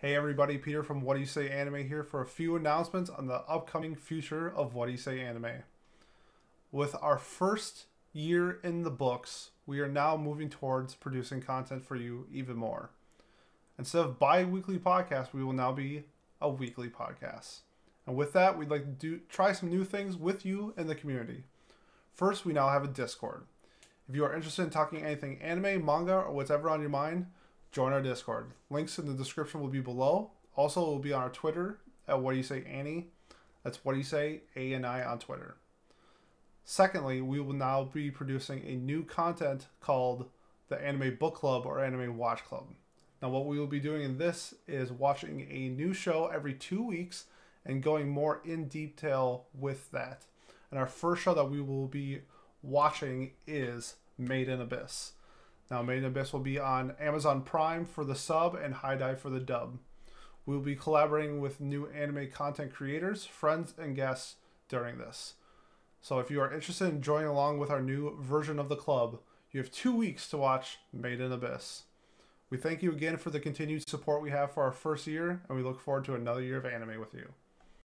Hey everybody, Peter from What Do You Say Anime here for a few announcements on the upcoming future of What Do You Say Anime. With our first year in the books, we are now moving towards producing content for you even more. Instead of bi-weekly podcasts, we will now be a weekly podcast. And with that, we'd like to do try some new things with you and the community. First, we now have a Discord. If you are interested in talking anything anime, manga, or whatever on your mind, join our Discord. Links in the description will be below. Also, it will be on our Twitter at What Do You Say Annie. That's What Do You Say A and I on Twitter. Secondly, we will now be producing a new content called the Anime Book Club or Anime Watch Club. Now, what we will be doing in this is watching a new show every two weeks and going more in detail with that. And our first show that we will be watching is Made in Abyss. Now, Made in Abyss will be on Amazon Prime for the sub and HIDIVE for the dub. We will be collaborating with new anime content creators, friends, and guests during this. So, if you are interested in joining along with our new version of the club, you have two weeks to watch Made in Abyss. We thank you again for the continued support we have for our first year, and we look forward to another year of anime with you.